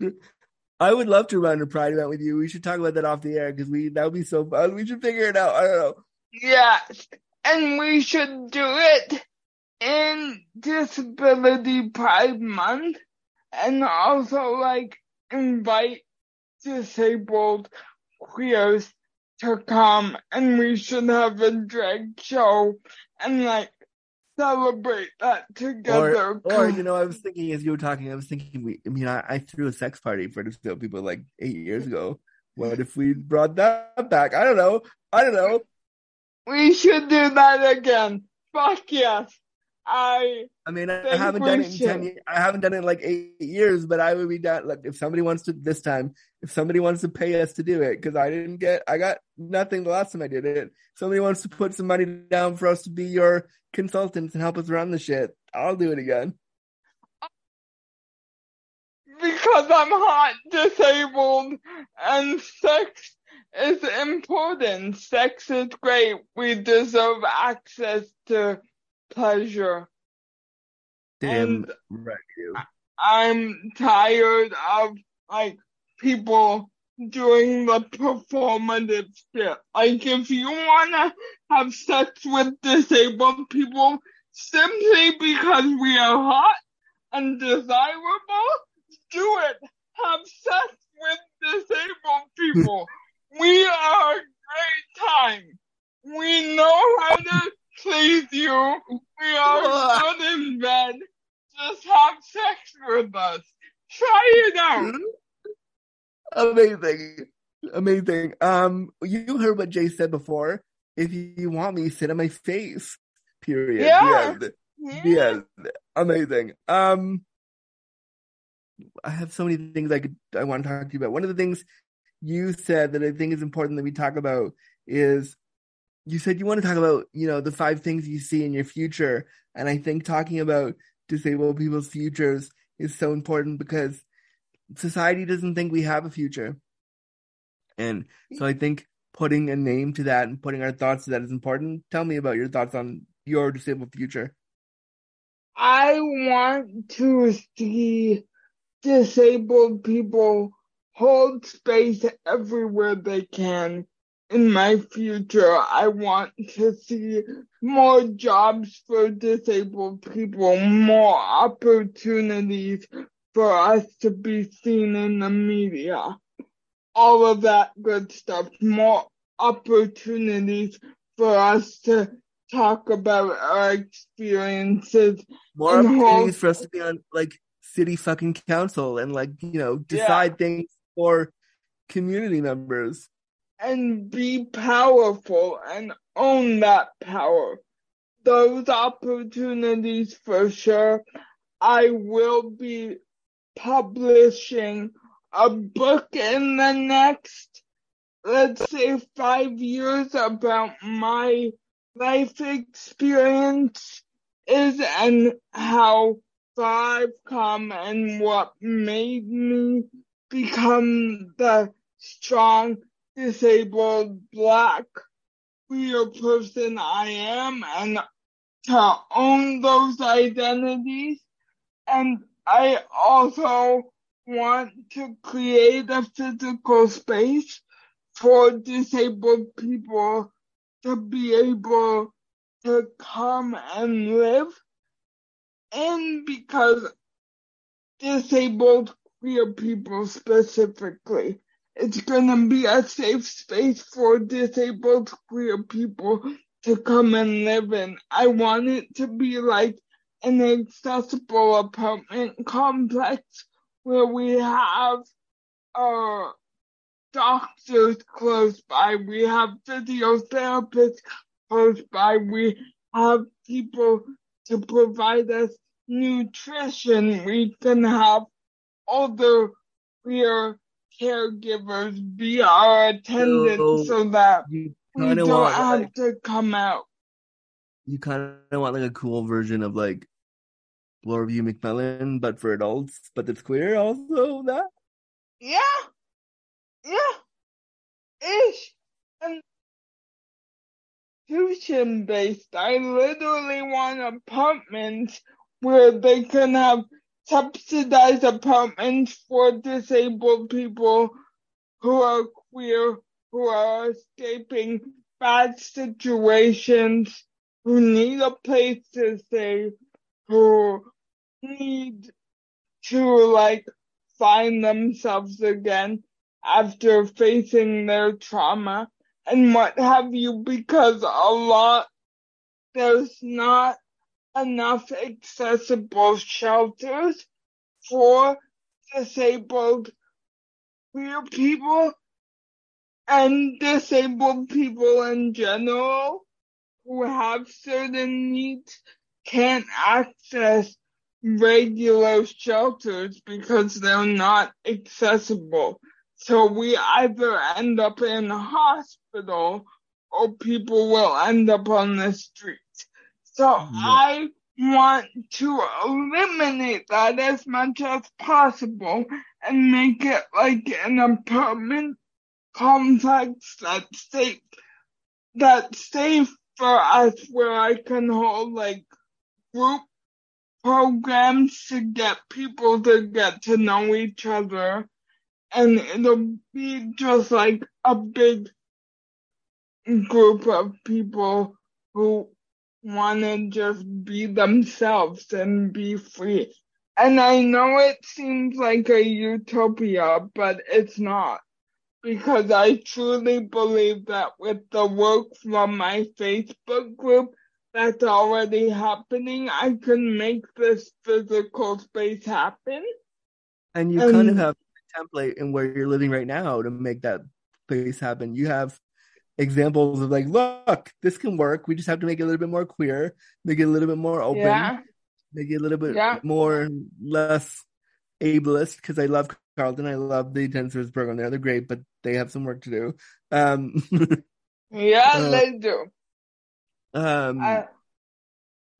[LAUGHS] I would love to run a Pride event with you. We should talk about that off the air because we that would be so fun. We should figure it out. I don't know. Yes, and we should do it in Disability Pride Month and also like invite disabled queers to come and we should have a drag show and like celebrate that together. Or, or you know, I was thinking as you were talking, I was thinking we. I mean, I, I threw a sex party for disabled people like eight years ago. What if we brought that back? I don't know. I don't know. we should do that again. Fuck yes. I I mean, I haven't done it in ten. Years. I haven't done it in like eight years, but I would be down. Like, if somebody wants to this time, if somebody wants to pay us to do it, because I didn't get, I got nothing the last time I did it. Somebody wants to put some money down for us to be your consultants and help us run the shit. I'll do it again. because I'm hot, disabled, and sex is important. Sex is great. We deserve access to pleasure. Damn And- right, you. I'm tired of like people doing the performative shit. Like if you wanna have sex with disabled people simply because we are hot and desirable, do it. Have sex with disabled people. [LAUGHS] we are a great time. We know how to please you. We are good in bed. Just have sex with us. Try it out. [LAUGHS] Amazing. Amazing. Um, you heard what Jay said before. If you want me, sit on my face. Period. Yeah. Yes. Yes. Amazing. Um, I have so many things I could, I want to talk to you about. One of the things you said that I think is important that we talk about is you said you want to talk about, you know, the five things you see in your future. And I think talking about disabled people's futures is so important because society doesn't think we have a future. And so I think putting a name to that and putting our thoughts to that is important. Tell me about your thoughts on your disabled future. I want to see disabled people hold space everywhere they can. In my future, I want to see more jobs for disabled people, more opportunities for us to be seen in the media. All of that good stuff. More opportunities for us to talk about our experiences More opportunities hold- for us to be on like city fucking council and like, you know, decide things for community members. And be powerful and own that power. Those opportunities for sure. I will be publishing a book in the next, let's say five years about my life experience is and how 5 come and what made me become the strong, disabled, black, queer person I am and to own those identities. And I also want to create a physical space for disabled people to be able to come and live and because disabled queer people specifically. It's gonna be a safe space for disabled queer people to come and live in. I want it to be like an accessible apartment complex where we have uh, doctors close by, we have physiotherapists close by, we have people to provide us nutrition. We can have other queer caregivers be our attendants so, so that we don't want, have like, to come out. You kind of want like a cool version of like Laura. McMillan, but for adults, but it's queer also that? Yeah. Yeah. Ish. And tuition based. I literally want apartments where they can have subsidized apartments for disabled people who are queer, who are escaping bad situations, who need a place to stay, who need to like find themselves again after facing their trauma and what have you because a lot there's not enough accessible shelters for disabled queer people and disabled people in general who have certain needs can't access regular shelters because they're not accessible. So we either end up in a hospital or people will end up on the street. So yeah. I want to eliminate that as much as possible and make it like an apartment complex that's safe, that's safe for us where I can hold like group programs to get people to get to know each other and it'll be just like a big group of people who want to just be themselves and be free. And I know it seems like a utopia, but it's not. Because I truly believe that with the work from my Facebook group that's already happening, I can make this physical space happen. And you and, kind of have a template in where you're living right now to make that space happen. You have examples of like, look, this can work. We just have to make it a little bit more queer, make it a little bit more open, yeah. make it a little bit yeah. more less ableist. Because I love Carleton, I love the intensive program there. They're great, but they have some work to do. Um, [LAUGHS] yeah, uh, they do. Um, I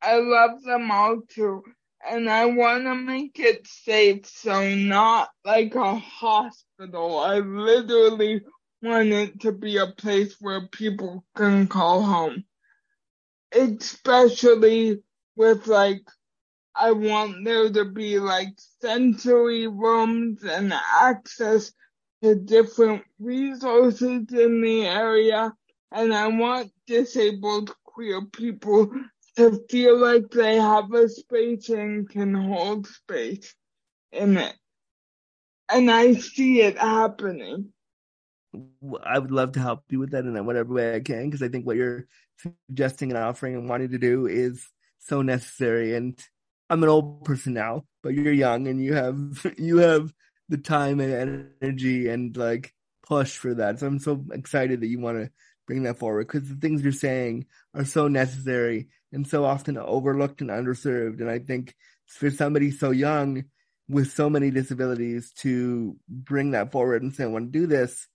I love them all too. And I want to make it safe, so not like a hospital. I literally want it to be a place where people can call home. Especially with like, I want there to be like sensory rooms and access to different resources in the area. And I want disabled queer people to feel like they have a space and can hold space in it. And I see it happening. I would love to help you with that in whatever way I can because I think what you're suggesting and offering and wanting to do is so necessary. And I'm an old person now, but you're young and you have [LAUGHS] you have the time and energy and like push for that. So I'm so excited that you want to bring that forward because the things you're saying are so necessary and so often overlooked and underserved. And I think for somebody so young with so many disabilities to bring that forward and say, I want to do this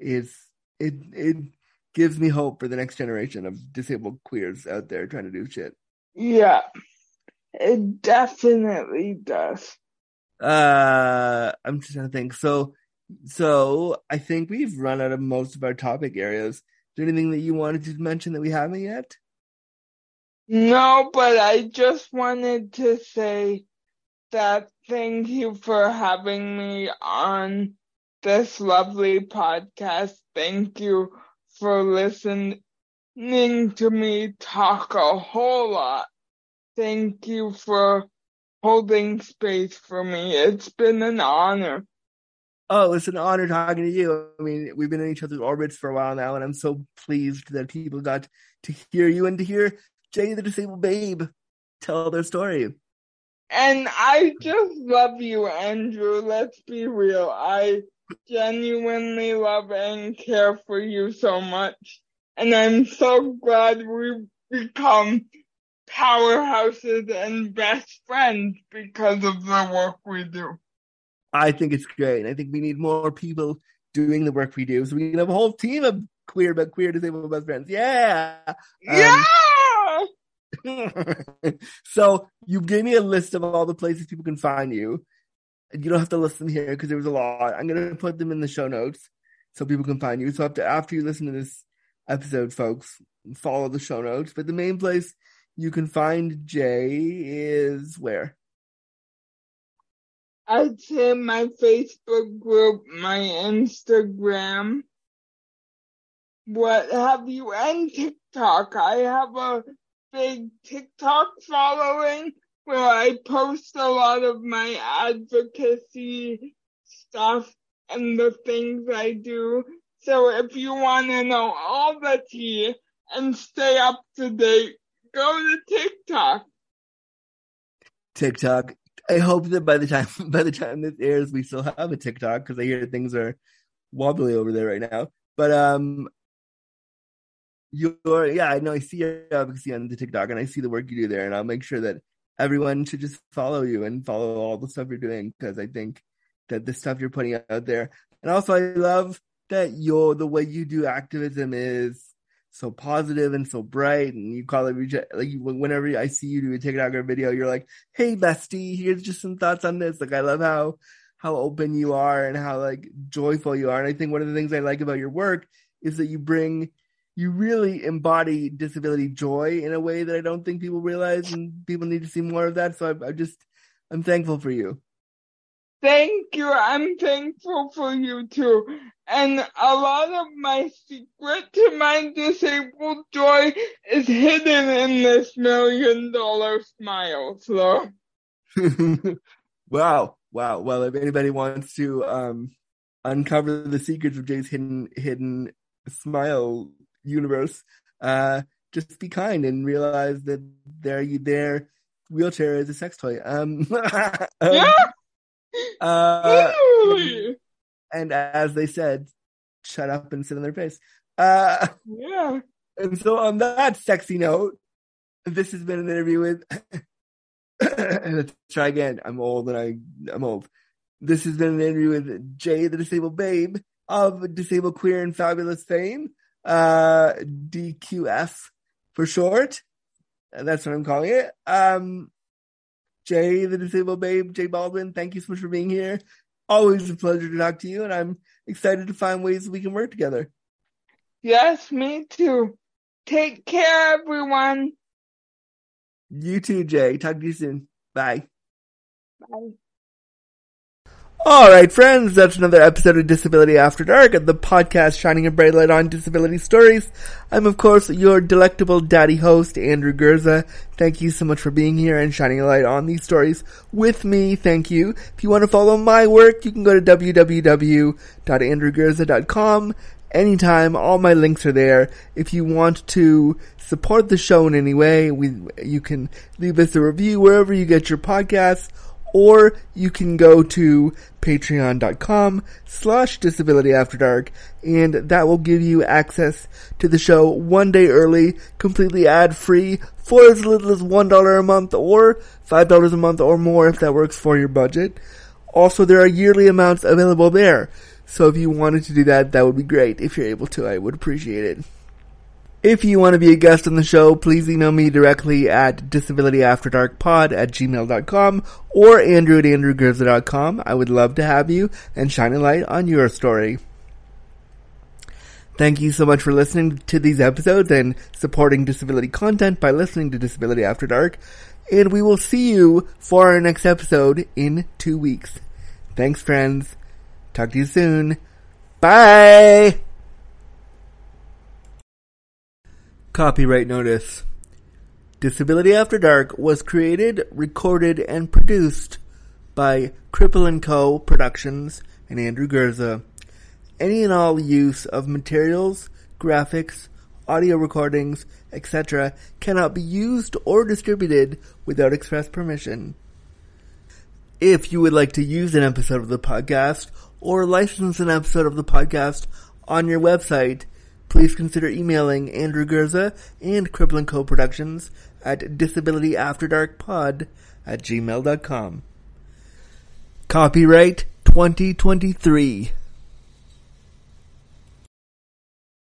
is it it gives me hope for the next generation of disabled queers out there trying to do shit. Yeah. It definitely does. Uh, I'm just trying to think. So, so I think we've run out of most of our topic areas. Is there anything that you wanted to mention that we haven't yet? No, but I just wanted to say that thank you for having me on this lovely podcast. Thank you for listening to me talk a whole lot. Thank you for holding space for me. It's been an honor. Oh, it's an honor talking to you. I mean, we've been in each other's orbits for a while now, and I'm so pleased that people got to hear you and to hear Jay the Disabled Babe tell their story. And I just love you, Andrew. Let's be real. I genuinely love and care for you so much. And I'm so glad we've become powerhouses and best friends because of the work we do. I think it's great. I think we need more people doing the work we do so we can have a whole team of queer but queer disabled best friends. Yeah. Um, yeah. [LAUGHS] so you gave me a list of all the places people can find you. You don't have to listen here because there was a lot. I'm gonna put them in the show notes so people can find you. So after after you listen to this episode, folks, follow the show notes. But the main place you can find Jay is where? I'd say my Facebook group, my Instagram, what have you, and TikTok. I have a big TikTok following where I post a lot of my advocacy stuff and the things I do. So if you want to know all the tea and stay up to date, go to TikTok. TikTok. I hope that by the time [LAUGHS] by the time this airs, we still have a TikTok because I hear things are wobbly over there right now. But um, you're yeah, I know I see your advocacy on the TikTok and I see the work you do there, and I'll make sure that everyone should just follow you and follow all the stuff you're doing because I think that the stuff you're putting out there, and also I love that you're the way you do activism is so positive and so bright, and you call it like whenever I see you do a TikTok or video, you're like, "Hey, bestie, here's just some thoughts on this." Like I love how how open you are and how like joyful you are, and I think one of the things I like about your work is that you bring you really embody disability joy in a way that I don't think people realize, and people need to see more of that. So I, I just, I'm thankful for you. Thank you. I'm thankful for you too. And a lot of my secret to my disabled joy is hidden in this million dollar smile. So. [LAUGHS] wow. Wow. Well, if anybody wants to, um, uncover the secrets of Jay's hidden, hidden smile universe, uh, just be kind and realize that their their wheelchair is a sex toy. Um, [LAUGHS] um [LAUGHS] uh, and as they said, shut up and sit on their face. Uh, yeah. And so on that sexy note, this has been an interview with. [COUGHS] And let's try again. I'm old and I I'm old. This has been an interview with Jay, the disabled babe of disabled queer and fabulous fame uh, DQF for short. That's what I'm calling it. Um, Jay, the disabled babe, Jay Baldwin, thank you so much for being here. Always a pleasure to talk to you, and I'm excited to find ways we can work together. Yes, me too. Take care, everyone. You too, Jay. Talk to you soon. Bye. Bye. All right, friends, that's another episode of Disability After Dark, the podcast shining a bright light on disability stories. I'm, of course, your delectable daddy host, Andrew Gurza. Thank you so much for being here and shining a light on these stories with me. Thank you. If you want to follow my work, you can go to www.andrewgurza.com anytime. All my links are there. If you want to support the show in any way, we, you can leave us a review wherever you get your podcasts or you can go to patreon.com slash disability after dark and that will give you access to the show one day early, completely ad free for as little as $1 a month or $5 a month or more if that works for your budget. Also, there are yearly amounts available there. So if you wanted to do that, that would be great. If you're able to, I would appreciate it. If you want to be a guest on the show, please email me directly at disabilityafterdarkpod at gmail.com or andrew at andrewgurza.com. I would love to have you and shine a light on your story. Thank you so much for listening to these episodes and supporting disability content by listening to Disability After Dark. And we will see you for our next episode in two weeks. Thanks, friends. Talk to you soon. Bye! Copyright notice. Disability After Dark was created, recorded, and produced by Cripple & Co. Productions and Andrew Gurza. Any and all use of materials, graphics, audio recordings, etc. cannot be used or distributed without express permission. If you would like to use an episode of the podcast or license an episode of the podcast on your website, please consider emailing Andrew Gurza and Cripple Co. Productions at disabilityafterdarkpod at gmail.com. Copyright 2023.